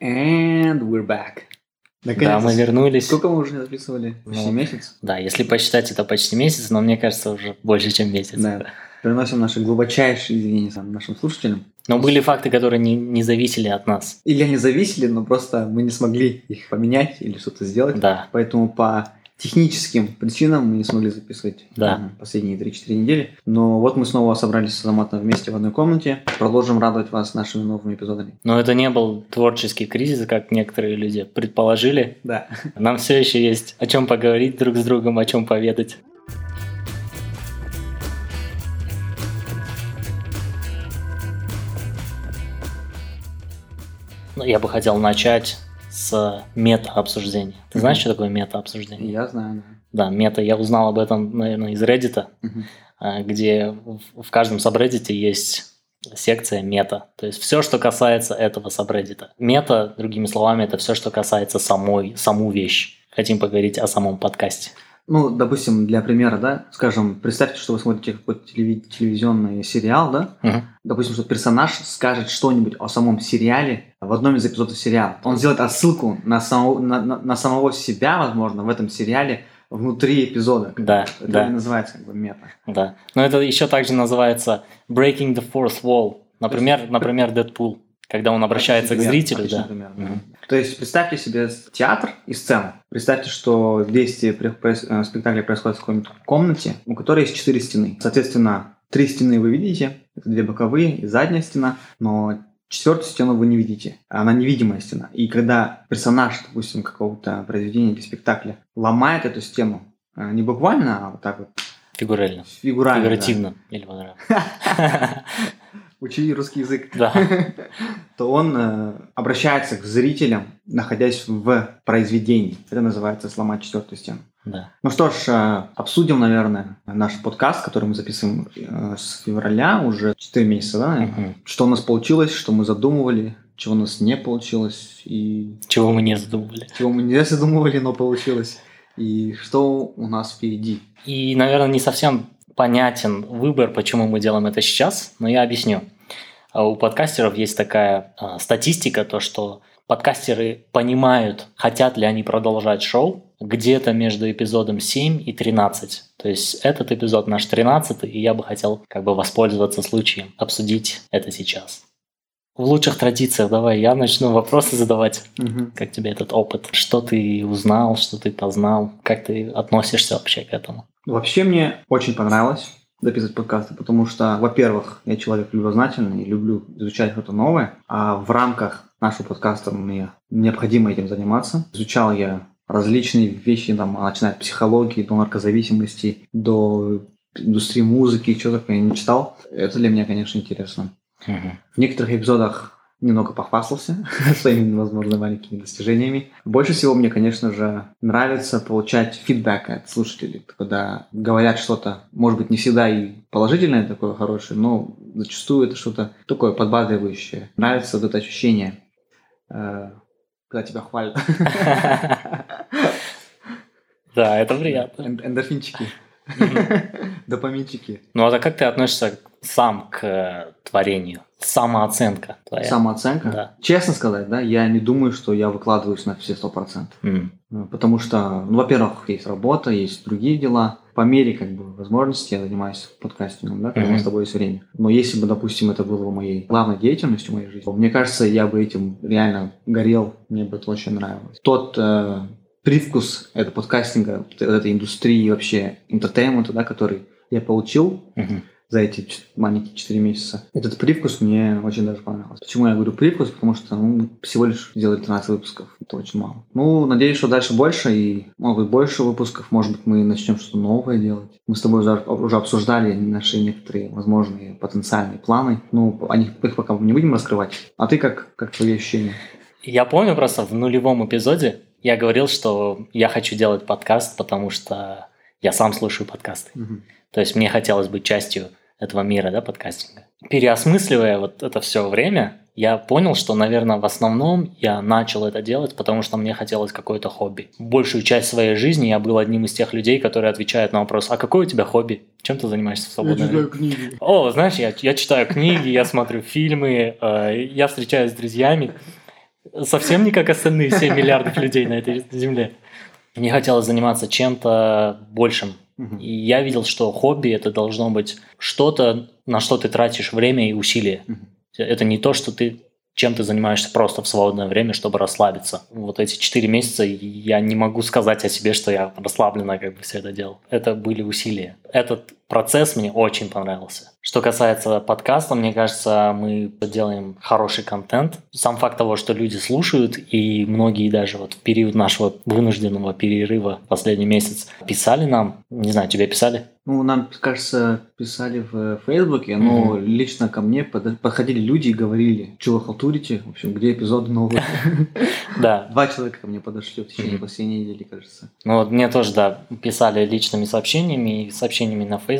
And we're back. Да, мы вернулись. Сколько мы уже не записывали? Почти Ну, месяц? Да, если посчитать, это почти месяц, но мне кажется, уже больше, чем месяц. Да. Приносим наши глубочайшие извинения нашим слушателям. Но были факты, которые не, не зависели от нас. Или они зависели, но просто мы не смогли их поменять или что-то сделать. Да, Поэтому по техническим причинам мы не смогли записывать Да. последние 3-4 недели. Но вот мы снова собрались с Азаматом вместе в одной комнате. Продолжим радовать вас нашими новыми эпизодами. но это не был творческий кризис, как некоторые люди предположили. Да. Нам все еще есть о чем поговорить друг с другом, о чем поведать. Ну, Я бы хотел начать с мета-обсуждения. Ты знаешь, Мгм. что такое мета-обсуждение? Я знаю, Да, мета. Я узнал об этом, наверное, из Reddit, да. А, где в в каждом сабреддите есть секция мета. То есть все, что касается этого сабреддита. Мета, другими словами, это все, что касается самой, саму вещь. Хотим поговорить о самом подкасте. Ну, допустим, для примера, да, скажем, представьте, что вы смотрите какой-то телеви- телевизионный сериал, да, Мгм. допустим, что персонаж скажет что-нибудь о самом сериале в одном из эпизодов сериала. Он сделает отсылку на, самого, на, на- на самого себя, возможно, в этом сериале внутри эпизода. Да, Это да. называется как бы мета. Да. Но это еще также называется breaking the fourth wall. Например, например, Дэдпул, когда он обращается к зрителю, да. пример, да. Мгм. То есть представьте себе театр и сцену. Представьте, что действие при- проис- э, спектакля происходит в какой-нибудь комнате, у которой есть четыре стены. Соответственно, три стены вы видите, это две боковые и задняя стена, но четвертую стену вы не видите. Она невидимая стена. И когда персонаж, допустим, какого-то произведения или спектакля ломает эту стену, э, не буквально, а вот так вот Фигурально. фигурально. да. Фигуративно. Или вот так. Учи русский язык. Да. то он э, обращается к зрителям, находясь в произведении. Это называется сломать четвертую стену. Да. Ну что ж, э, обсудим, наверное, наш подкаст, который мы записываем э, с февраля, уже 4 месяца, да? Мгм. Что у нас получилось, что мы задумывали, чего у нас не получилось, и Чего мы не задумывали. чего мы не задумывали, но получилось, и что у нас впереди. И, наверное, не совсем понятен выбор, почему мы делаем это сейчас, но я объясню. А У подкастеров есть такая а, статистика, то что подкастеры понимают, хотят ли они продолжать шоу где-то между эпизодом 7 и 13. То есть этот эпизод наш 13, и я бы хотел как бы воспользоваться случаем, обсудить это сейчас. В лучших традициях давай я начну вопросы задавать. Как тебе этот опыт? Что ты узнал, что ты познал? Как ты относишься вообще к этому? Вообще мне очень понравилось записывать подкасты, потому что, во-первых, я человек любознательный, люблю изучать что-то новое, а в рамках нашего подкаста мне необходимо этим заниматься. Изучал я различные вещи, там, начиная от психологии до наркозависимости, до индустрии музыки, что такое я не читал. Это для меня, конечно, интересно. В некоторых эпизодах немного похвастался своими, возможно, маленькими достижениями. Больше всего мне, конечно же, нравится получать фидбэк от слушателей, когда говорят что-то, может быть, не всегда и положительное такое хорошее, но зачастую это что-то такое подбадривающее. Нравится вот это ощущение, э, когда тебя хвалят. Да, это приятно. Эн- Эндорфинчики, допаминчики. Ну а как ты относишься сам к творению? Самооценка твоя. Самооценка. Да. Честно сказать, да, я не думаю, что я выкладываюсь на все сто процентов. М. Ну, Потому что, ну, во-первых, есть работа, есть другие дела. По мере как бы возможности я занимаюсь подкастингом, да, когда у нас с тобой есть время. Но если бы, допустим, это было моей главной деятельностью в моей жизни, мне кажется, я бы этим реально горел, мне бы это очень нравилось. Тот э, привкус этого подкастинга, этой индустрии вообще entertainment а, да, который я получил Мгм. За эти маленькие 4 месяца. Этот привкус мне очень даже понравился. Почему я говорю привкус? Потому что ну, всего лишь сделали 13 выпусков. Это очень мало. Ну, надеюсь, что дальше больше и, может быть, больше выпусков. Может быть, мы начнем что-то новое делать. Мы с тобой уже, уже обсуждали наши некоторые возможные потенциальные планы. Ну, о них их пока не будем раскрывать. А ты как, как твои ощущения? Я помню просто в нулевом эпизоде я говорил, что я хочу делать подкаст, потому что я сам слушаю подкасты. Мгм. То есть мне хотелось быть частью этого мира, да, подкастинга. Переосмысливая вот это все время, я понял, что, наверное, в основном я начал это делать, потому что мне хотелось какое-то хобби. Большую часть своей жизни я был одним из тех людей, которые отвечают на вопрос, а какое у тебя хобби? Чем ты занимаешься в свободное время?» книги. О, знаешь, я, я читаю книги, я смотрю фильмы, э, я встречаюсь с друзьями. Совсем не как остальные 7 миллиардов людей на этой земле. Мне хотелось заниматься чем-то большим. И я видел, что хобби это должно быть что-то, на что ты тратишь время и усилия. Это не то, что ты чем ты занимаешься просто в свободное время, чтобы расслабиться. Вот эти четыре месяца я не могу сказать о себе, что я расслабленно как бы все это делал. Это были усилия. Этот процесс мне очень понравился. Что касается подкаста, мне кажется, мы делаем хороший контент. Сам факт того, что люди слушают, и многие даже вот в период нашего вынужденного перерыва последний месяц писали нам, не знаю, тебе писали? Ну, нам, кажется, писали в Фейсбуке, но mm-hmm. лично ко мне подходили люди и говорили, вы халтурите, в общем, где эпизоды новые. Да. Два человека ко мне подошли в течение последней недели, кажется. Ну, вот мне тоже, да, писали личными сообщениями и сообщениями на Фейсбуке.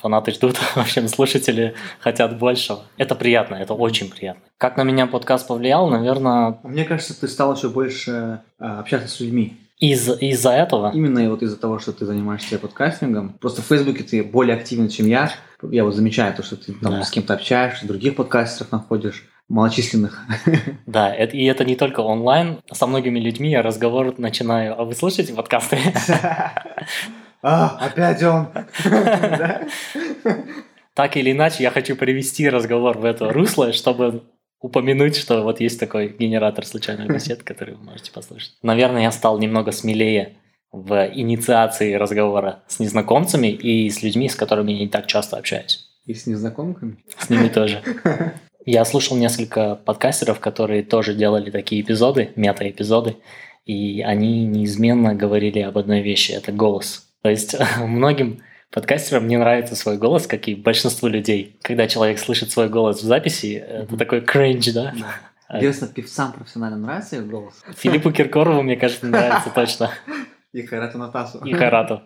Фанаты ждут, в общем, слушатели хотят большего. Это приятно, это очень приятно. Как на меня подкаст повлиял, наверное... Мне кажется, ты стал еще больше а, общаться с людьми. Из, из-за этого? Именно вот из-за того, что ты занимаешься подкастингом. Просто в Фейсбуке ты более активен, чем я. Я вот замечаю то, что ты там да. с кем-то общаешься, других подкастеров находишь малочисленных. Да, это, и это не только онлайн. Со многими людьми я разговор начинаю. А вы слушаете подкасты? А, опять он. Так или иначе, я хочу привести разговор в это русло, чтобы упомянуть, что вот есть такой генератор случайных бесед, который вы можете послушать. Наверное, я стал немного смелее в инициации разговора с незнакомцами и с людьми, с которыми я не так часто общаюсь. И с незнакомками? С ними тоже. Я слушал несколько подкастеров, которые тоже делали такие эпизоды, мета-эпизоды, и они неизменно говорили об одной вещи – это голос. То есть многим подкастерам не нравится свой голос, как и большинству людей. Когда человек слышит свой голос в записи, это такой кринж, да? Интересно, певцам профессионально нравится их голос? Филиппу Киркорову, мне кажется, нравится точно. И Харату Натасу. И Харату.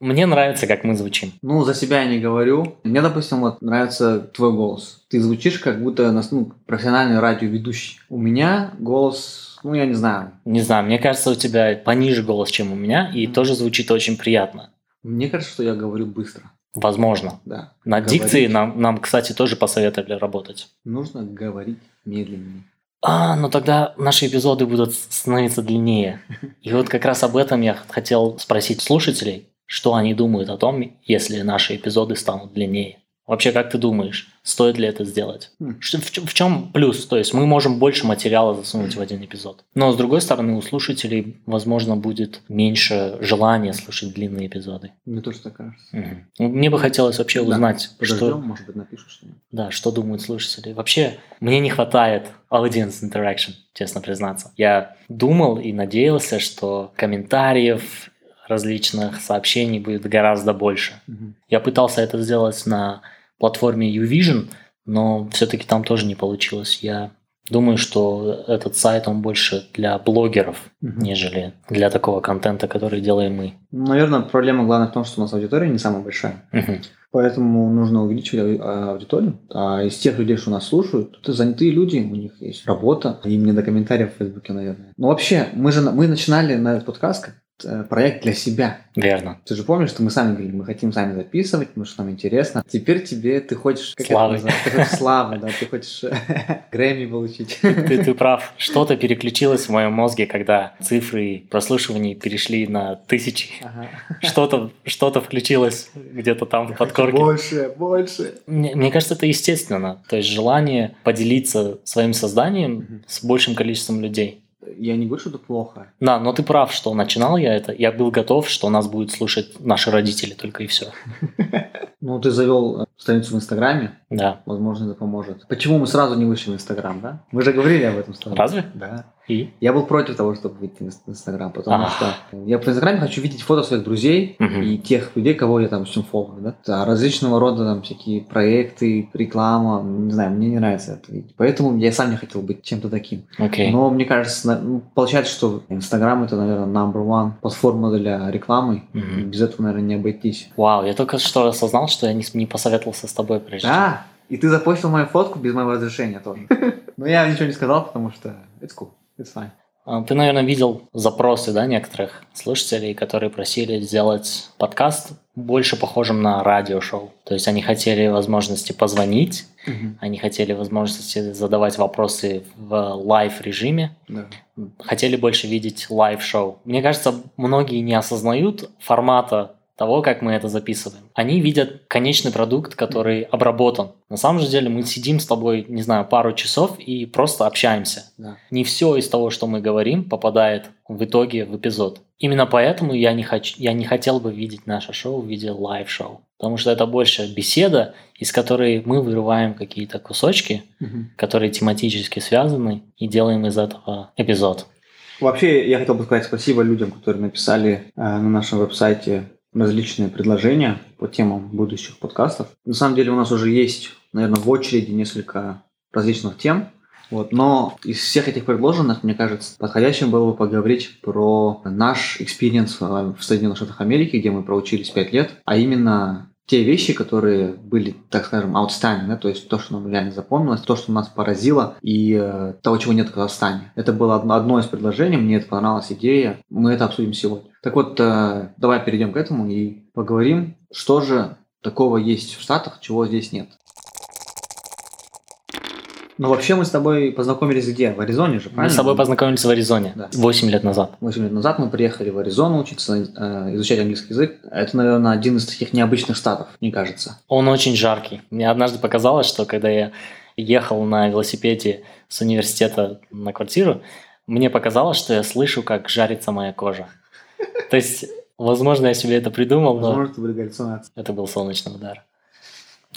Мне нравится, как мы звучим. Ну, за себя я не говорю. Мне, допустим, вот нравится твой голос. Ты звучишь как будто ну, профессиональный радиоведущий. У меня голос, ну, я не знаю. Не знаю, мне кажется, у тебя пониже голос, чем у меня, и mm-hmm. тоже звучит очень приятно. Мне кажется, что я говорю быстро. Возможно. Да. На говорить. дикции нам, нам, кстати, тоже посоветовали работать. Нужно говорить медленнее. А, ну тогда наши эпизоды будут становиться длиннее. И вот как раз об этом я хотел спросить слушателей, что они думают о том, если наши эпизоды станут длиннее. Вообще, как ты думаешь, стоит ли это сделать? Mm. В, в чем плюс? То есть мы можем больше материала засунуть в один эпизод. Но с другой стороны, у слушателей, возможно, будет меньше желания слушать длинные эпизоды. Мне тоже так кажется. Угу. Мне бы хотелось вообще да. узнать, Подождем, что... может быть, напишут что-нибудь. Да, что думают слушатели. Вообще, мне не хватает audience interaction, честно признаться. Я думал и надеялся, что комментариев различных сообщений будет гораздо больше. Mm-hmm. Я пытался это сделать на платформе Uvision, но все-таки там тоже не получилось. Я думаю, что этот сайт, он больше для блогеров, mm-hmm. нежели для такого контента, который делаем мы. Наверное, проблема главная в том, что у нас аудитория не самая большая. Mm-hmm. Поэтому нужно увеличивать аудиторию. А из тех людей, что нас слушают, это занятые люди, у них есть работа. Им не до комментариев в Фейсбуке, наверное. Но вообще, мы же мы начинали на этот подкаст как проект для себя. Верно. Ты же помнишь, что мы сами говорили, мы хотим сами записывать, потому что нам интересно. Теперь тебе, ты хочешь... Как славы. Ты хочешь славы, да, ты хочешь Грэмми получить. Ты, ты прав. Что-то переключилось в моем мозге, когда цифры прослушиваний перешли на тысячи. Ага. Что-то что включилось где-то там в подкорке. Больше, больше. Мне, мне кажется, это естественно. То есть желание поделиться своим созданием угу. с большим количеством людей я не говорю, что это плохо. Да, но ты прав, что начинал я это. Я был готов, что нас будут слушать наши родители только и все. Ну, ты завел страницу в Инстаграме. Да. Возможно, это поможет. Почему мы сразу не вышли в Инстаграм, да? Мы же говорили об этом с тобой. Разве? Да. И? Я был против того, чтобы выйти в Инстаграм, потому а. что я в Инстаграме хочу видеть фото своих друзей угу. и тех людей, кого я там всем фоллову, да? да? Различного рода там всякие проекты, реклама, не знаю, мне не нравится это видеть. Поэтому я сам не хотел быть чем-то таким. Okay. Но мне кажется, ну, получается, что Инстаграм это, наверное, number one платформа для рекламы. Угу. Без этого, наверное, не обойтись. Вау, я только что осознал, что я не, не посоветовался с тобой прежде. Да, и ты запостил мою фотку без моего разрешения тоже. Но я ничего не сказал, потому что it's cool, it's fine. А, Ты, наверное, видел запросы да, некоторых слушателей, которые просили сделать подкаст больше похожим на радиошоу. То есть они хотели возможности позвонить, они хотели возможности задавать вопросы в live-режиме, Да. хотели больше видеть live-шоу. Мне кажется, многие не осознают формата того, как мы это записываем. Они видят конечный продукт, который обработан. На самом же деле мы сидим с тобой, не знаю, пару часов и просто общаемся. Да. Не все из того, что мы говорим, попадает в итоге в эпизод. Именно поэтому я не, хочу, я не хотел бы видеть наше шоу в виде live-шоу. Потому что это больше беседа, из которой мы вырываем какие-то кусочки, Мгм. которые тематически связаны, и делаем из этого эпизод. Вообще, я хотел бы сказать спасибо людям, которые написали э, на нашем веб-сайте различные предложения по темам будущих подкастов. На самом деле у нас уже есть, наверное, в очереди несколько различных тем. Вот, но из всех этих предложенных, мне кажется, подходящим было бы поговорить про наш experience в в Соединенных Штатах Америки, где мы проучились 5 лет, а именно те вещи, которые были, так скажем, outstanding, да, то есть то, что нам реально запомнилось, то, что нас поразило, и э, того, чего нет в Казахстане. Это было одно, одно из предложений, мне это понравилась идея, мы это обсудим сегодня. Так вот, э, давай перейдем к этому и поговорим, что же такого есть в Штатах, чего здесь нет. Ну, вообще мы с тобой познакомились где? В Аризоне же, Мы правильно? с тобой познакомились в Аризоне Да. 8 лет назад. 8 лет назад мы приехали в Аризону учиться, э, изучать английский язык. Это, наверное, один из таких необычных штатов, мне кажется. Он очень жаркий. Мне однажды показалось, что когда я ехал на велосипеде с университета на квартиру, мне показалось, что я слышу, как жарится моя кожа. То есть, возможно, я себе это придумал, но Возможно, это были галлюцинации. это был солнечный удар.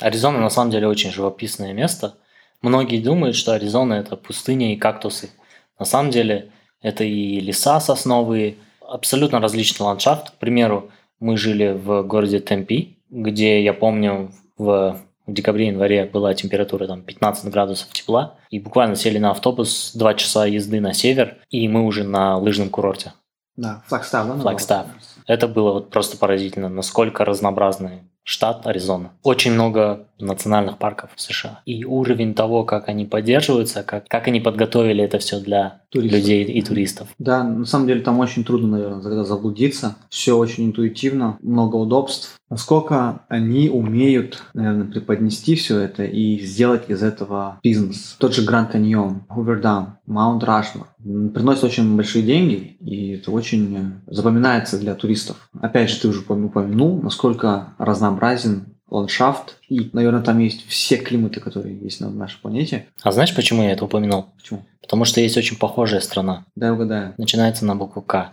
Аризона на самом деле очень живописное место. Многие думают, что Аризона это пустыня и кактусы. На самом деле это и леса сосновые, абсолютно различный ландшафт. К примеру, мы жили в городе Темпи, где, я помню, в декабре-январе была температура там 15 градусов тепла, и буквально сели на автобус 2 часа езды на север, и мы уже на лыжном курорте. Да, Флагстав, да? Флагстав. Это было вот просто поразительно, насколько разнообразный штат Аризона. Очень много национальных парков в США. И уровень того, как они поддерживаются, как, как они подготовили это все для Туристов. людей и туристов. Да, на самом деле там очень трудно, наверное, когда заблудиться. Все очень интуитивно, много удобств. Насколько они умеют, наверное, преподнести все это и сделать из этого бизнес. Тот же Гранд Каньон, Хувердам, Маунт Рашмор м, приносят очень большие деньги, и это очень э, запоминается для туристов. Опять же, ты уже упом- упомянул, насколько разнообразен ландшафт, и, наверное, там есть все климаты, которые есть на нашей планете. А знаешь, почему я это упомянул? Почему? Потому что есть очень похожая страна. Дай угадаю. Начинается на букву К.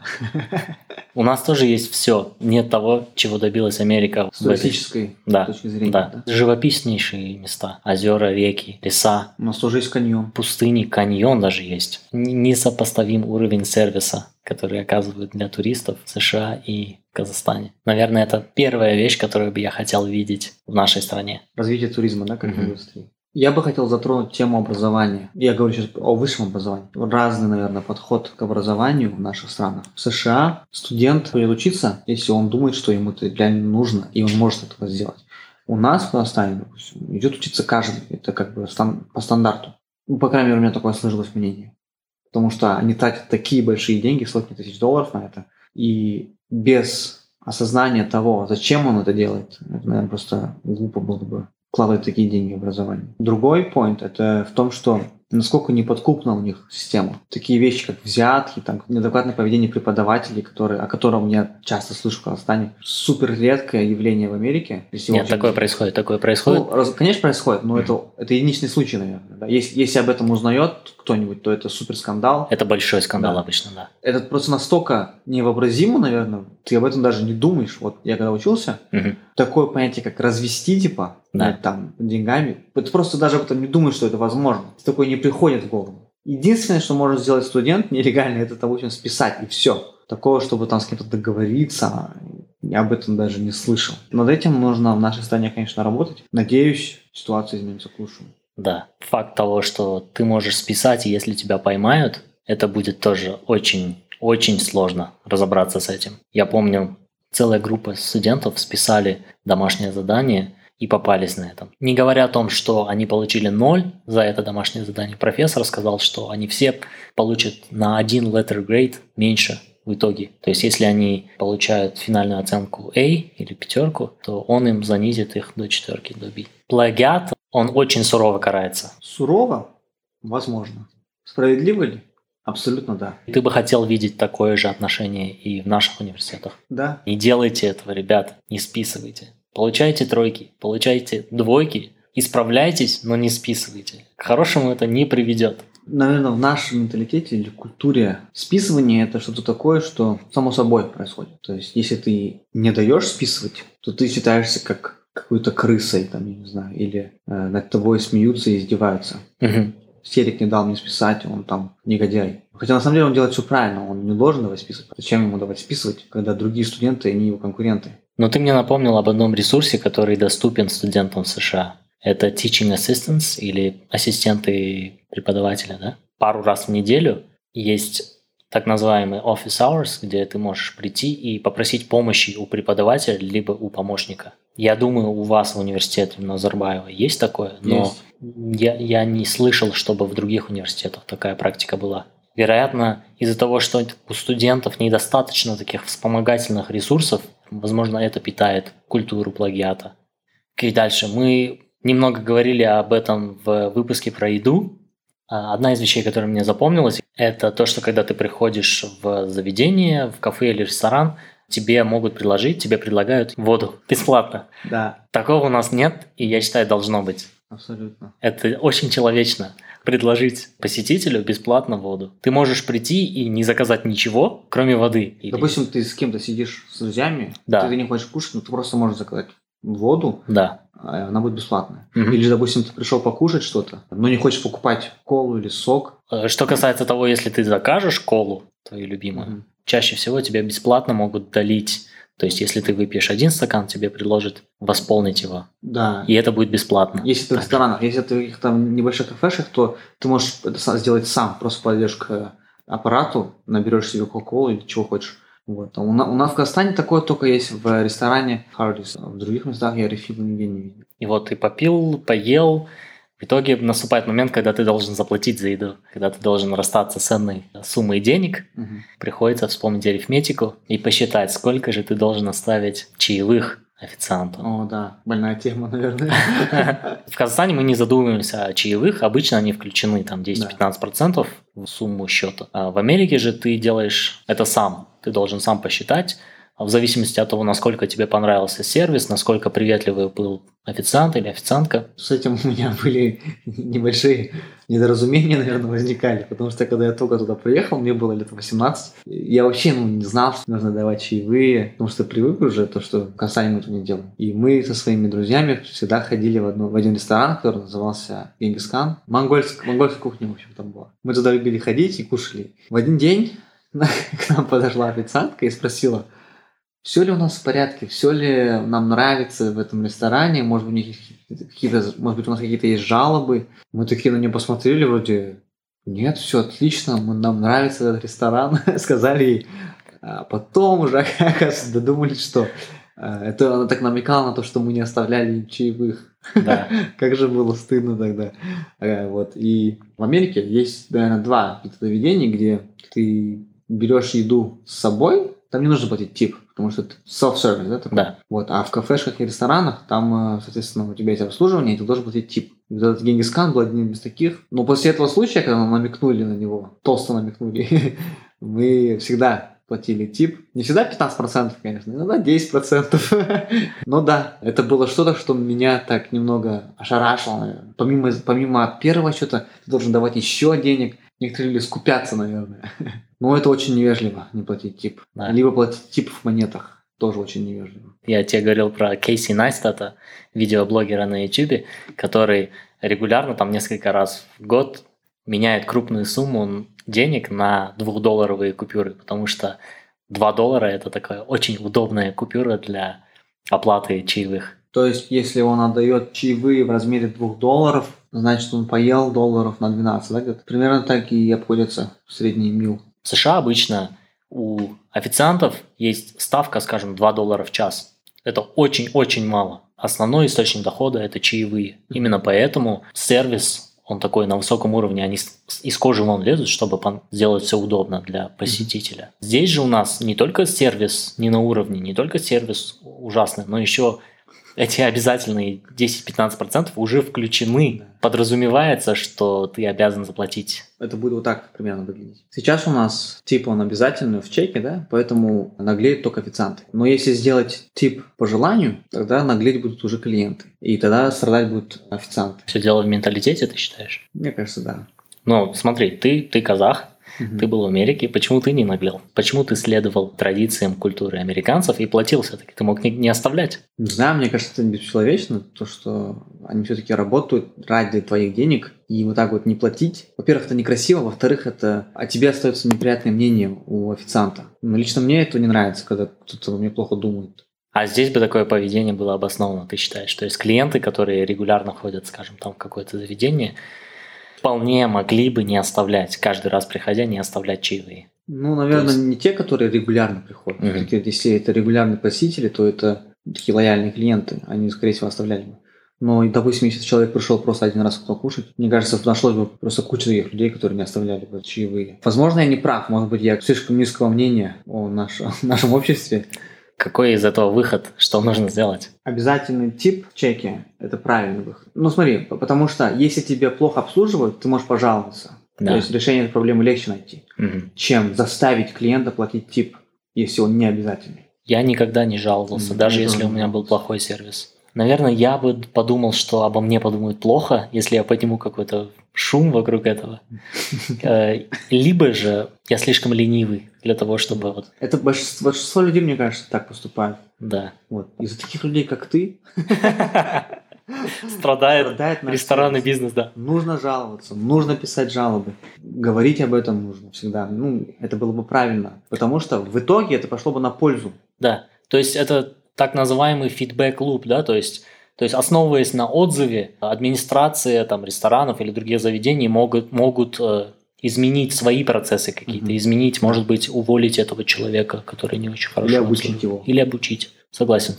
У нас тоже есть все. Нет того, чего добилась Америка. С туристической Да, точки зрения. Да. да? Живописнейшие места. Озера, реки, леса, У нас тоже есть каньон. пустыни, каньон даже есть. Несопоставим уровень сервиса, который оказывают для туристов в США и Казахстане. Наверное, это первая вещь, которую бы я хотел видеть в нашей стране. Развитие туризма, да, как Мгм. индустрии. Я бы хотел затронуть тему образования. Я говорю сейчас о высшем образовании. Разный, наверное, подход к образованию в наших странах. В США студент будет учиться, если он думает, что ему это реально нужно, и он может этого сделать. У нас в Казахстане, допустим, идет учиться каждый. Это как бы стан- по стандарту. Ну, по крайней мере, у меня такое сложилось мнение. Потому что они тратят такие большие деньги, сотни тысяч долларов на это. И без осознания того, зачем он это делает, это, наверное, просто глупо было бы вкладывать такие деньги в образование. Другой point это в том, что насколько неподкупна у них система. Такие вещи, как взятки, там, неадекватное поведение преподавателей, которые, о котором я часто слышу в Казахстане, супер редкое явление в Америке. Если Нет, такое происходит, такое происходит. ну, раз- конечно, происходит, но это, это единичный случай, наверное. да. Если, если об этом узнает кто-нибудь, то это супер скандал. Это большой скандал Да. обычно, да. Это просто настолько невообразимо, наверное, ты об этом даже не думаешь. Вот я когда учился, Мгм. такое понятие, как развести, типа, Да. э, там, деньгами, ты просто даже об этом не думаешь, что это возможно. Такое не приходит в голову. Единственное, что может сделать студент нелегально, это, допустим, списать, и все. Такого, чтобы там с кем-то договориться, я об этом даже не слышал. Над этим нужно в нашей стране, конечно, работать. Надеюсь, ситуация изменится к лучшему. Да. Факт того, что ты можешь списать, и если тебя поймают, это будет тоже очень, очень сложно разобраться с этим. Я помню, целая группа студентов списали домашнее задание, и попались на этом. Не говоря о том, что они получили ноль за это домашнее задание, профессор сказал, что они все получат на один letter grade меньше в итоге. То есть, если они получают финальную оценку A или пятерку, то он им занизит их до четверки, до B. Плагиат, он очень сурово карается. Сурово? Возможно. Справедливо ли? Абсолютно да. Ты бы хотел видеть такое же отношение и в наших университетах. Да. Не делайте этого, ребят, не списывайте. Получайте тройки, получайте двойки, исправляйтесь, но не списывайте. К хорошему это не приведет. Наверное, в нашем менталитете или культуре списывание это что-то такое, что само собой происходит. То есть, если ты не даешь списывать, то ты считаешься как какой-то крысой, там, я не знаю, или э, над тобой смеются и издеваются. Мгм. Серик не дал мне списать, он там негодяй. Хотя на самом деле он делает все правильно, он не должен давать списывать. Зачем ему давать списывать, когда другие студенты, они его конкуренты? Но ты мне напомнил об одном ресурсе, который доступен студентам в США. Это Teaching Assistants или ассистенты преподавателя, да? Пару раз в неделю есть так называемый office hours, где ты можешь прийти и попросить помощи у преподавателя либо у помощника. Я думаю, у вас в университете в Назарбаева есть такое, но Есть. я, я не слышал, чтобы в других университетах такая практика была. Вероятно, из-за того, что у студентов недостаточно таких вспомогательных ресурсов, возможно, это питает культуру плагиата. Окей, дальше. Мы немного говорили об этом в выпуске про еду. А, Одна из вещей, которая мне запомнилась, это то, что когда ты приходишь в заведение, в кафе или ресторан, тебе могут предложить, тебе предлагают воду бесплатно. Да, Такого у нас нет, и я считаю, должно быть. абсолютно. Это очень человечно предложить посетителю бесплатно воду. Ты можешь прийти и не заказать ничего, кроме воды. Допустим, ты с кем-то сидишь с друзьями, Да. ты не хочешь кушать, но ты просто можешь заказать воду, Да. а она будет бесплатная. Мгм. Или, допустим, ты пришел покушать что-то, но не хочешь покупать колу или сок. Э, Что касается того, если ты закажешь колу, твою любимую, Мгм. Чаще всего тебе бесплатно могут долить. То есть, если ты выпьешь один стакан, тебе предложат восполнить его. Да. И это будет бесплатно. Если ты в ресторанах, если ты в каких-то небольших кафешах, то ты можешь это сделать сам. Просто подойдешь к аппарату, наберешь себе кока-колу или чего хочешь. Вот. А у, на- у нас в Казахстане такое только есть в ресторане Хардис. В других местах я рефила нигде не видел. И вот ты попил, поел. В итоге наступает момент, когда ты должен заплатить за еду, когда ты должен расстаться с ценной суммой денег, Мгм. приходится вспомнить арифметику и посчитать, сколько же ты должен оставить чаевых официанту. О, да, больная тема, наверное. В Казахстане мы не задумываемся о чаевых, обычно они включены там 10-15% в сумму счета. А в Америке же ты делаешь это сам, ты должен сам посчитать, в зависимости от того, насколько тебе понравился сервис, насколько приветливый был официант или официантка. С этим у меня были небольшие недоразумения, наверное, возникали, потому что когда я только туда приехал, мне было лет 18, я вообще ну, не знал, что нужно давать чаевые, потому что привык уже то, что в Казани это не делаем. И мы со своими друзьями всегда ходили в, одно, в один ресторан, который назывался Генгискан. Монгольск, монгольская кухня, в общем, там была. Мы туда любили ходить и кушали. В один день к нам подошла официантка и спросила, все ли у нас в порядке, все ли нам нравится в этом ресторане, может быть, у них какие-то, может быть, у нас какие-то есть жалобы. Мы такие на нее посмотрели, вроде, нет, все отлично, мы- нам нравится этот ресторан, сказали ей. А потом уже, оказывается, додумались, что э, это она так намекала на то, что мы не оставляли чаевых. Да. Как же было стыдно тогда. Э, Вот. И в Америке есть, наверное, два каких-то заведения, где ты берешь еду с собой, там не нужно платить тип, потому что это self-service, да? такой? Да. Вот. А в кафешках и ресторанах, там, э, соответственно, у тебя есть обслуживание, и ты должен платить тип. И вот этот Генгискан был одним из таких. Но после этого случая, когда нам намекнули на него, толсто намекнули, мы всегда платили тип. Не всегда 15%, конечно, иногда 10%. Но да, это было что-то, что меня так немного ошарашило, наверное. Помимо, помимо первого счета, ты должен давать еще денег. Некоторые люди скупятся, наверное. Но это очень невежливо, не платить тип. Да. Либо платить тип в монетах. Тоже очень невежливо. Я тебе говорил про Кейси Найстата, видеоблогера на YouTube, который регулярно, там несколько раз в год меняет крупную сумму денег на двухдолларовые купюры, потому что 2 доллара – это такая очень удобная купюра для оплаты чаевых. То есть, если он отдает чаевые в размере 2 долларов, значит, он поел долларов на 12, да? Примерно так и обходится средний мил. В США обычно у официантов есть ставка, скажем, 2 доллара в час. Это очень-очень мало. Основной источник дохода – это чаевые. Именно поэтому сервис он такой на высоком уровне, они из кожи вон лезут, чтобы сделать все удобно для посетителя. Здесь же у нас не только сервис не на уровне, не только сервис ужасный, но еще эти обязательные 10-15% уже включены. Да. Подразумевается, что ты обязан заплатить. Это будет вот так примерно выглядеть. Сейчас у нас тип он обязательный в чеке, да, поэтому наглеют только официанты. Но если сделать тип по желанию, тогда наглеть будут уже клиенты. И тогда страдать будут официанты. Все дело в менталитете, ты считаешь? Мне кажется, да. Ну, смотри, ты, ты казах, Угу. Ты был в Америке, почему ты не наглел? Почему ты следовал традициям культуры американцев и платил все-таки? Ты мог не, не оставлять? Не знаю, мне кажется, это бесчеловечно, то, что они все-таки работают ради твоих денег, и вот так вот не платить. Во-первых, это некрасиво, во-вторых, это о тебе остается неприятное мнение у официанта. Но лично мне это не нравится, когда кто-то мне плохо думает. А здесь бы такое поведение было обосновано, ты считаешь? То есть клиенты, которые регулярно ходят, скажем, там в какое-то заведение, вполне могли бы не оставлять, каждый раз приходя, не оставлять чаевые. Ну, наверное, есть... не те, которые регулярно приходят. Mm-hmm. Если это регулярные посетители, то это такие лояльные клиенты, они, скорее всего, оставляли бы. Но, допустим, если человек пришел просто один раз покушать, мне кажется, нашлось бы просто куча таких людей, которые не оставляли бы чаевые. Возможно, я не прав, может быть, я слишком низкого мнения о нашем, нашем обществе. Какой из этого выход? Что нужно сделать? Обязательный тип чеки – это правильный выход. Ну смотри, потому что если тебе плохо обслуживают, ты можешь пожаловаться. Да. То есть решение этой проблемы легче найти, угу. чем заставить клиента платить тип, если он не обязательный. Я никогда не жаловался, даже если у меня был плохой сервис. Наверное, я бы подумал, что обо мне подумают плохо, если я подниму какой-то шум вокруг этого. Э, либо же я слишком ленивый для того, чтобы вот... Это большинство, большинство людей, мне кажется, так поступают. Да. Вот. Из-за таких людей, как ты, страдает, страдает ресторанный бизнес, да. Нужно жаловаться, нужно писать жалобы, говорить об этом нужно всегда. Ну, это было бы правильно, потому что в итоге это пошло бы на пользу. Да, то есть это так называемый фидбэк-луп, да, то есть то есть, основываясь на отзыве, администрация там, ресторанов или других заведений могут, могут э, изменить свои процессы какие-то, mm-hmm. изменить, может быть, уволить этого человека, который не очень хорошо. Или обучить его. Или обучить. Согласен.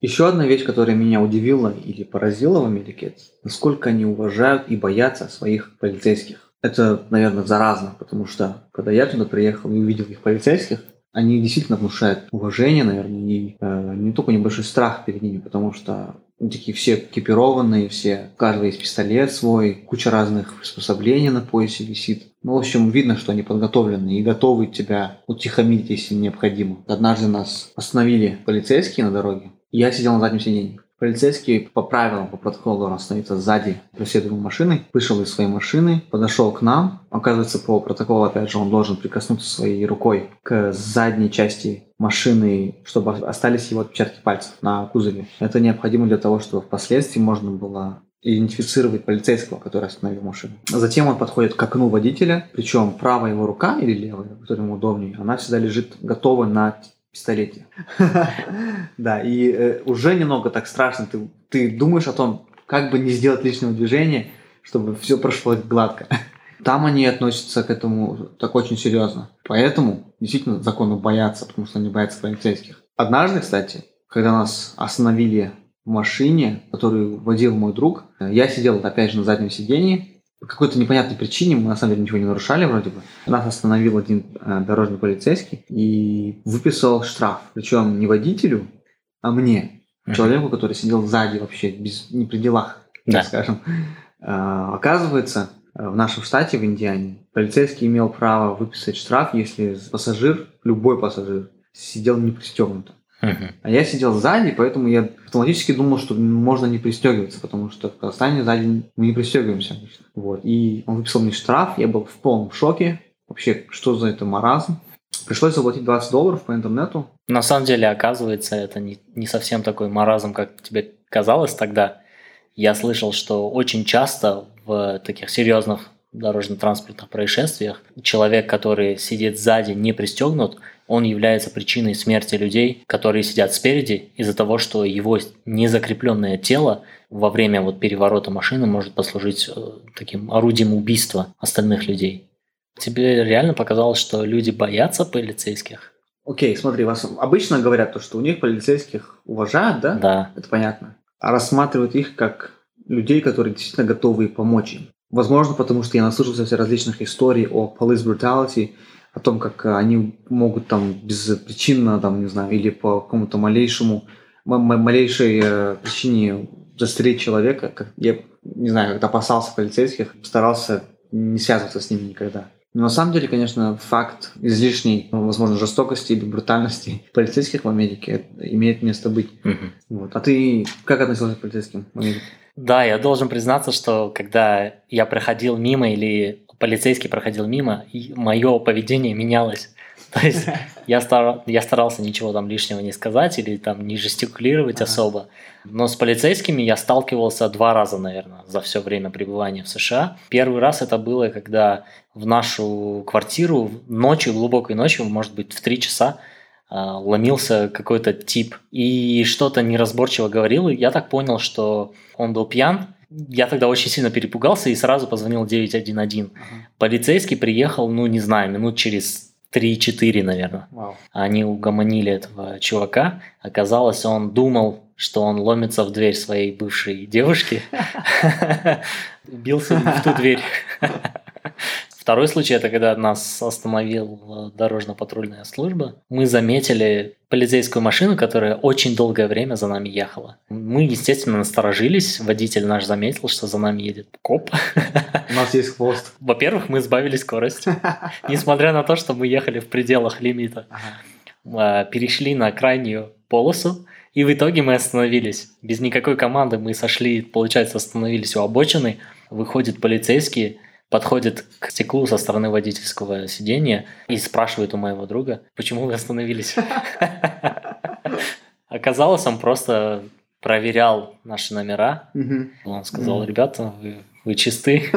Еще одна вещь, которая меня удивила или поразила в Америке, насколько они уважают и боятся своих полицейских. Это, наверное, заразно, потому что когда я туда приехал и увидел их полицейских, они действительно внушают уважение, наверное, и э, не только небольшой страх перед ними, потому что такие все экипированные, все, у каждого есть пистолет свой, куча разных приспособлений на поясе висит. Ну, в общем, видно, что они подготовлены и готовы тебя утихомирить, если необходимо. Однажды нас остановили полицейские на дороге. Я сидел на заднем сиденье. Полицейский по правилам, по протоколу должен остановиться сзади преследуемой машины, вышел из своей машины, подошел к нам. Оказывается, по протоколу, опять же, он должен прикоснуться своей рукой к задней части машины, чтобы остались его отпечатки пальцев на кузове. Это необходимо для того, чтобы впоследствии можно было идентифицировать полицейского, который остановил машину. Затем он подходит к окну водителя, причем правая его рука или левая, которая ему удобнее, она всегда лежит готова на пистолете. Да, и э, уже немного так страшно. Ты, думаешь о том, как бы не сделать лишнего движения, чтобы все прошло гладко. Там они относятся к этому так очень серьезно. Поэтому действительно закону боятся, потому что они боятся полицейских. Однажды, кстати, когда нас остановили в машине, которую водил мой друг, я сидел опять же на заднем сидении, по какой-то непонятной причине, мы на самом деле ничего не нарушали вроде бы, нас остановил один э, дорожный полицейский и выписал штраф. Причем не водителю, а мне, uh-huh. человеку, который сидел сзади вообще, без, не при делах, да. скажем. Э, оказывается, в нашем штате, в Индиане, полицейский имел право выписать штраф, если пассажир, любой пассажир, сидел не пристегнуто. Uh-huh. А я сидел сзади, поэтому я автоматически думал, что можно не пристегиваться, потому что в Казахстане сзади мы не пристегиваемся. Вот. И он выписал мне штраф, я был в полном шоке. Вообще, что за это маразм? Пришлось заплатить 20 долларов по интернету. На самом деле, оказывается, это не, не совсем такой маразм, как тебе казалось тогда. Я слышал, что очень часто в таких серьезных дорожно-транспортных происшествиях человек, который сидит сзади, не пристегнут, он является причиной смерти людей, которые сидят спереди, из-за того, что его незакрепленное тело во время вот переворота машины может послужить э, таким орудием убийства остальных людей. Тебе реально показалось, что люди боятся полицейских? Окей, смотри, вас обычно говорят то, что у них полицейских уважают, да? Да. Это понятно. А рассматривают их как людей, которые действительно готовы помочь им. Возможно, потому что я наслышался все различных историй о police brutality, о том, как они могут там безпричинно, там, не знаю, или по какому-то малейшему, малейшей э, причине застрелить человека. Как, я, не знаю, когда опасался полицейских, старался не связываться с ними никогда. Но на самом деле, конечно, факт излишней, ну, возможно, жестокости или брутальности полицейских в Америке имеет место быть. Мгм. Вот. А ты как относился к полицейским в Америке? Да, я должен признаться, что когда я проходил мимо или полицейский проходил мимо, и мое поведение менялось. То есть я, стар, я старался ничего там лишнего не сказать или там не жестикулировать Ага. особо. Но с полицейскими я сталкивался два раза, наверное, за все время пребывания в США. Первый раз это было, когда в нашу квартиру ночью, глубокой ночью, может быть, в три часа, а, ломился какой-то тип и что-то неразборчиво говорил. И я так понял, что он был пьян. Я тогда очень сильно перепугался и сразу позвонил 911. Полицейский приехал, ну, не знаю, минут через 3-4, наверное. Вау. Они угомонили этого чувака. Оказалось, он думал, что он ломится в дверь своей бывшей девушки. Бился в ту дверь. Второй случай это когда нас остановила дорожно-патрульная служба. Мы заметили полицейскую машину, которая очень долгое время за нами ехала. Мы, естественно, насторожились. Водитель наш заметил, что за нами едет коп. У нас есть хвост. Во-первых, мы сбавили скорость, несмотря на то, что мы ехали в пределах лимита. Ага. А, Перешли на крайнюю полосу, и в итоге мы остановились. Без никакой команды мы сошли, получается, остановились у обочины. Выходит полицейский, подходит к стеклу со стороны водительского сидения и спрашивает у моего друга, почему вы остановились. Оказалось, он просто проверял наши номера. Он сказал, ребята, вы, вы чисты,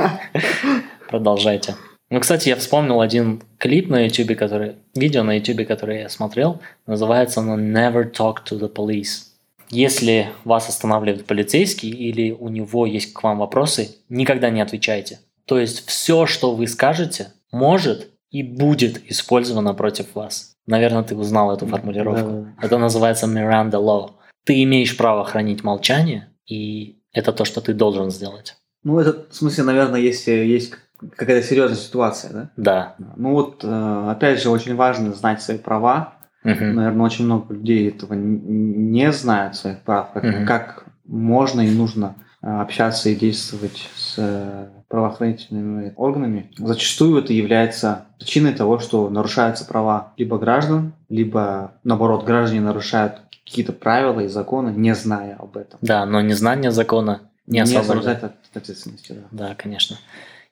продолжайте. Ну, кстати, я вспомнил один клип на YouTube, который, видео на YouTube, которое я смотрел, называется оно «Never talk to the police». Если вас останавливает полицейский или у него есть к вам вопросы, никогда не отвечайте. То есть все, что вы скажете, может и будет использовано против вас. Наверное, ты узнал эту формулировку. Да. Это называется Miranda Law. Ты имеешь право хранить молчание, и это то, что ты должен сделать. Ну, это, в смысле, наверное, если есть какая-то серьезная ситуация, да? Да. Ну вот, э, опять же, очень важно знать свои права. Мгм. Наверное, очень много людей этого не знают своих прав, как, Мгм. как можно и нужно общаться и действовать с э, правоохранительными органами. Зачастую это является причиной того, что нарушаются права либо граждан, либо, наоборот, граждане нарушают какие-то правила и законы, не зная об этом. Да, но незнание закона не, не освобождает. освобождает от ответственности. Да. Да, конечно.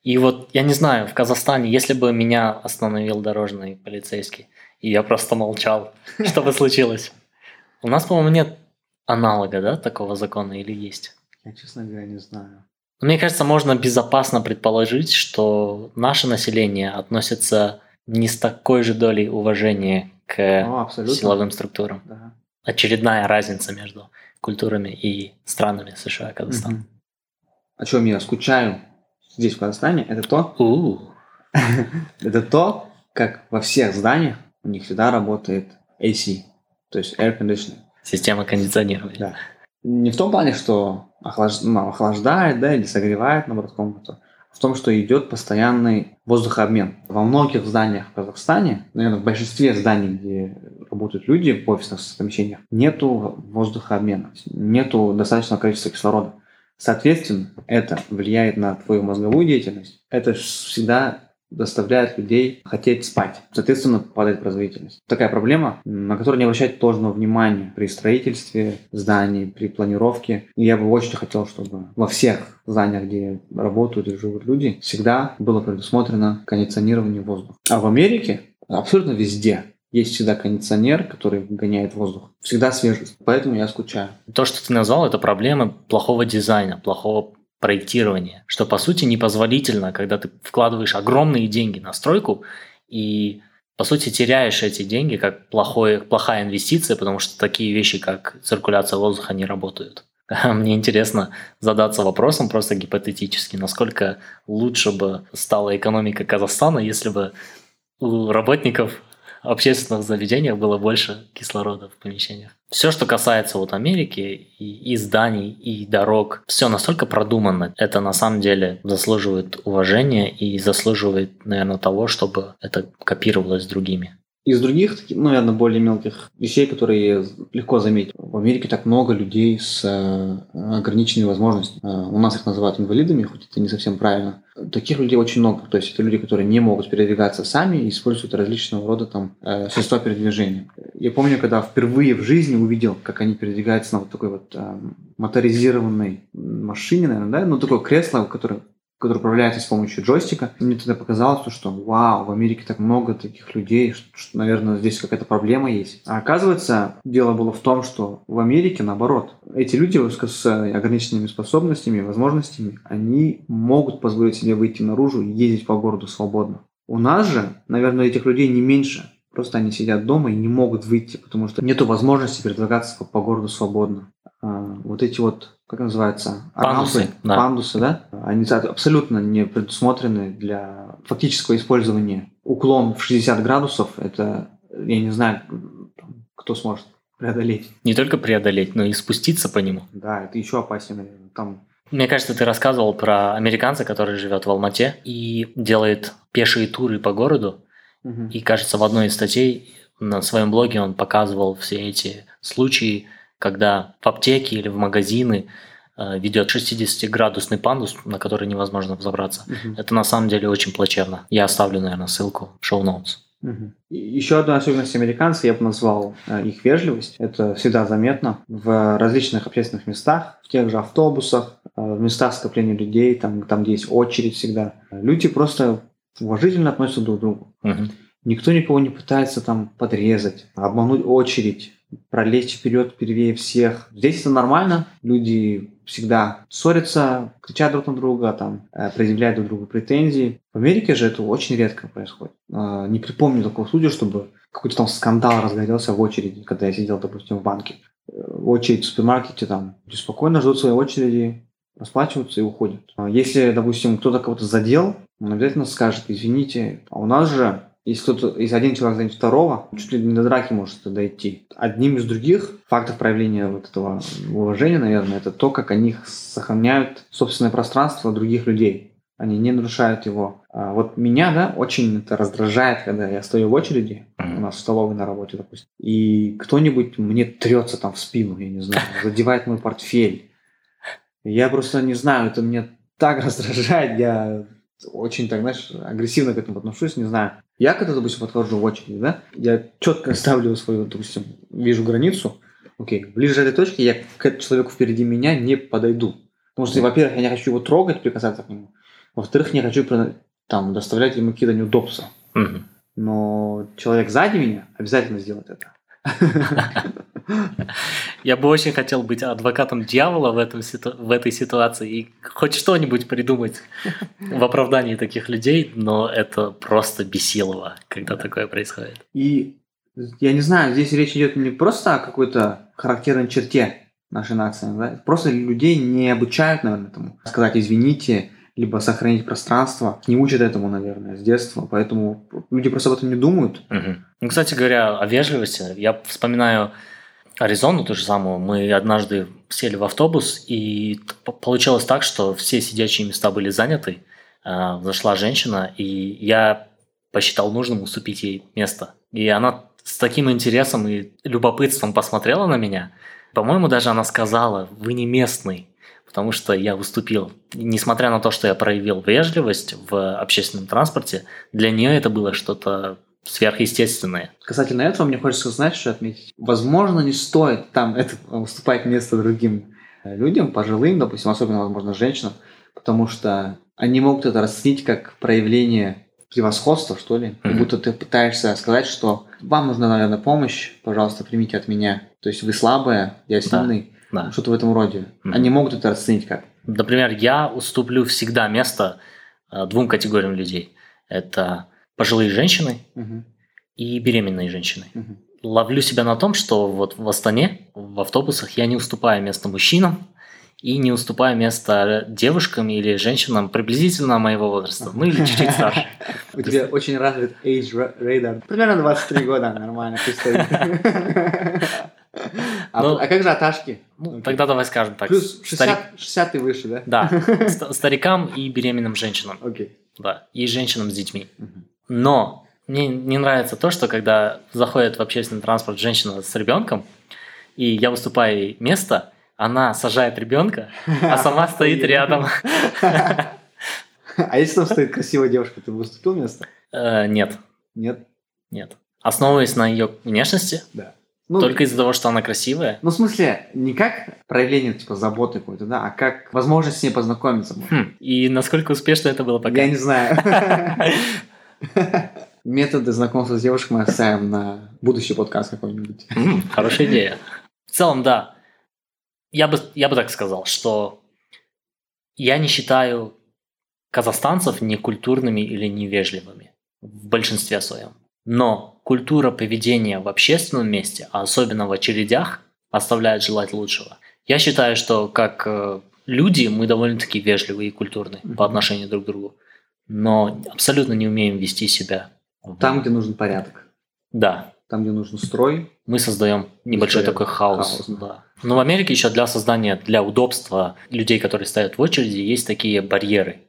И вот, я не знаю, в Казахстане, если бы меня остановил дорожный полицейский, и я просто молчал, что бы случилось? У нас, по-моему, нет аналога, да, такого закона или есть? Я, честно говоря, не знаю. Мне кажется, можно безопасно предположить, что наше население относится не с такой же долей уважения к Ну, абсолютно. силовым структурам. Да. Очередная разница между культурами и странами США и Казахстана. Мгм. О чем я скучаю здесь, в Казахстане, это то, это то, как во всех зданиях у них всегда работает AC, то есть air conditioning. Система кондиционирования. Да. Не в том плане, что охлаж- ну, охлаждает, да, или согревает, наоборот, комнату, а в том, что идет постоянный воздухообмен. Во многих зданиях в Казахстане, наверное, в большинстве зданий, где работают люди в офисных помещениях, нету воздухообмена, нету достаточного количества кислорода. Соответственно, это влияет на твою мозговую деятельность. Это всегда заставляет людей хотеть спать. Соответственно, падает производительность. Такая проблема, на которую не обращать должного внимания при строительстве зданий, при планировке. И я бы очень хотел, чтобы во всех зданиях, где работают и живут люди, всегда было предусмотрено кондиционирование воздуха. А в Америке абсолютно везде есть всегда кондиционер, который гоняет воздух. Всегда свежесть. Поэтому я скучаю. То, что ты назвал, это проблема плохого дизайна, плохого проектирования, что по сути непозволительно, когда ты вкладываешь огромные деньги на стройку и по сути теряешь эти деньги как плохое, плохая инвестиция, потому что такие вещи, как циркуляция воздуха, не работают. Мне интересно задаться вопросом просто гипотетически, насколько лучше бы стала экономика Казахстана, если бы у работников общественных заведениях было больше кислорода в помещениях. Все, что касается вот Америки и, и зданий, и дорог, все настолько продумано. Это на самом деле заслуживает уважения и заслуживает, наверное, того, чтобы это копировалось другими. Из других, ну, наверное, более мелких вещей, которые легко заметить. В Америке так много людей с э, ограниченными возможностями. Э, у нас их называют инвалидами, хоть это не совсем правильно. Таких людей очень много. То есть это люди, которые не могут передвигаться сами и используют различного рода там э, средства передвижения. Я помню, когда впервые в жизни увидел, как они передвигаются на вот такой вот моторизированной машине, наверное, да, ну такое кресло, которое который управляется с помощью джойстика. Мне тогда показалось, что вау, в Америке так много таких людей, что, что наверное, здесь какая-то проблема есть. А оказывается, дело было в том, что в Америке наоборот. Эти люди с ограниченными способностями, возможностями, они могут позволить себе выйти наружу и ездить по городу свободно. У нас же, наверное, этих людей не меньше. Просто они сидят дома и не могут выйти, потому что нет возможности передвигаться по, по городу свободно. А, вот эти вот как называется, пандусы, рампы, да. пандусы, да, они абсолютно не предусмотрены для фактического использования. Уклон в 60 градусов, это, я не знаю, кто сможет преодолеть. Не только преодолеть, но и спуститься по нему. Да, это еще опаснее, наверное. Там мне кажется, ты рассказывал про американца, который живет в Алмате и делает пешие туры по городу. Угу. И, кажется, в одной из статей на своем блоге он показывал все эти случаи, когда в аптеке или в магазины э, ведет 60-градусный пандус, на который невозможно взобраться. Угу. Это на самом деле очень плачевно. Я оставлю, наверное, ссылку в шоу-ноутс. Угу. Еще одна особенность американцев, я бы назвал э, их вежливость. Это всегда заметно в различных общественных местах, в тех же автобусах, э, в местах скопления людей, там, там где есть очередь всегда. Люди просто уважительно относятся друг к другу. Угу. Никто никого не пытается там подрезать, обмануть очередь пролезть вперед первее всех. Здесь это нормально. Люди всегда ссорятся, кричат друг на друга, там, э, предъявляют друг другу претензии. В Америке же это очень редко происходит. Э, не припомню такого случая, чтобы какой-то там скандал разгорелся в очереди, когда я сидел, допустим, в банке. Э, очередь в супермаркете, там, люди спокойно ждут своей очереди, расплачиваются и уходят. Если, допустим, кто-то кого-то задел, он обязательно скажет, извините, а у нас же если кто-то, если один человек занят второго, чуть ли не до драки может дойти. Одним из других фактов проявления вот этого уважения, наверное, это то, как они сохраняют собственное пространство других людей. Они не нарушают его. А вот меня, да, очень это раздражает, когда я стою в очереди, у нас в столовой на работе, допустим, и кто-нибудь мне трется там в спину, я не знаю, задевает мой портфель. Я просто не знаю, это мне так раздражает, я очень так, знаешь, агрессивно к этому отношусь, не знаю. Я когда, допустим, подхожу в очередь, да, я четко ставлю свою, допустим, вижу границу, окей, ближе этой точки я к человеку впереди меня не подойду. Потому что, во-первых, я не хочу его трогать, прикасаться к нему. Во-вторых, не хочу там доставлять ему какие-то неудобства. Угу. Но человек сзади меня обязательно сделает это. Я бы очень хотел быть адвокатом дьявола в, этом, в этой ситуации и хоть что-нибудь придумать в оправдании таких людей, но это просто бесилово, когда такое происходит. И я не знаю, здесь речь идет не просто о какой-то характерной черте нашей нации, да? просто людей не обучают, наверное, этому. Сказать «извините», либо сохранить пространство. Не учат этому, наверное, с детства, поэтому люди просто об этом не думают. Угу. Ну, кстати говоря, о вежливости, я вспоминаю Аризону ту же самую. Мы однажды сели в автобус, и получилось так, что все сидячие места были заняты. А, зашла женщина, и я посчитал нужным уступить ей место. И она с таким интересом и любопытством посмотрела на меня. По-моему, даже она сказала, вы не местный потому что я уступил. Несмотря на то, что я проявил вежливость в общественном транспорте, для нее это было что-то сверхъестественное. Касательно этого, мне хочется знать, что отметить. Возможно, не стоит там это уступать место другим людям, пожилым, допустим, особенно, возможно, женщинам, потому что они могут это расценить как проявление превосходства, что ли. Как будто ты пытаешься сказать, что вам нужна, наверное, помощь, пожалуйста, примите от меня. То есть вы слабая, я сильный. Да да. Что-то в этом роде. Mm-hmm. Они могут это расценить как? Например, я уступлю всегда место э, двум категориям людей. Это пожилые женщины mm-hmm. и беременные женщины. Mm-hmm. Ловлю себя на том, что вот в Астане, в автобусах я не уступаю место мужчинам и не уступаю место девушкам или женщинам приблизительно моего возраста, ну или чуть-чуть старше. У тебя очень развит age radar. Примерно 23 года, нормально. А, Ну, а как же аташки? Ну, тогда давай скажем так. Плюс старик- 60, 60 и выше, да? Да, ст- старикам и беременным женщинам, Окей. да, и женщинам с детьми. Мгм. Но мне не нравится то, что когда заходит в общественный транспорт женщина с ребенком, и я выступаю ей место, она сажает ребенка, а сама стоит рядом. А если там стоит красивая девушка, ты бы уступил место? Э, Нет, Нет? нет. Основываясь на ее внешности, Да. Ну, только из-за того, что она красивая, ну, в смысле, не как проявление, типа, заботы какой-то, да, а как возможность с ней познакомиться. Хм, и насколько успешно это было пока? Я не знаю. Методы знакомства с девушкой мы оставим на будущий подкаст какой-нибудь. Хорошая идея. В целом, да. Я бы, я бы так сказал, что я не считаю казахстанцев некультурными или невежливыми в большинстве своем. Но культура поведения в общественном месте, а особенно в очередях, оставляет желать лучшего. Я считаю, что как э, люди мы довольно-таки вежливые и культурные Мгм. по отношению друг к другу, но абсолютно не умеем вести себя. Там, где нужен порядок. Да, Там, где нужен строй. мы создаем небольшой История. такой хаос. Хаос, да. да. Но в Америке еще для создания, для удобства людей, которые стоят в очереди, есть такие барьеры.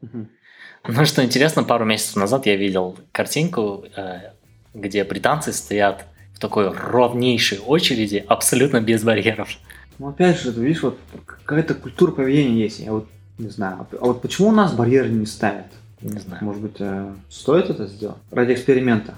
Ну, что интересно, пару месяцев назад я видел картинку, э, где британцы стоят в такой ровнейшей очереди, абсолютно без барьеров. Ну, опять же, ты видишь, вот какая-то культура поведения есть. Я вот не знаю. А вот почему у нас барьеры не ставят? Не знаю. Может быть, э, стоит это сделать? Ради эксперимента.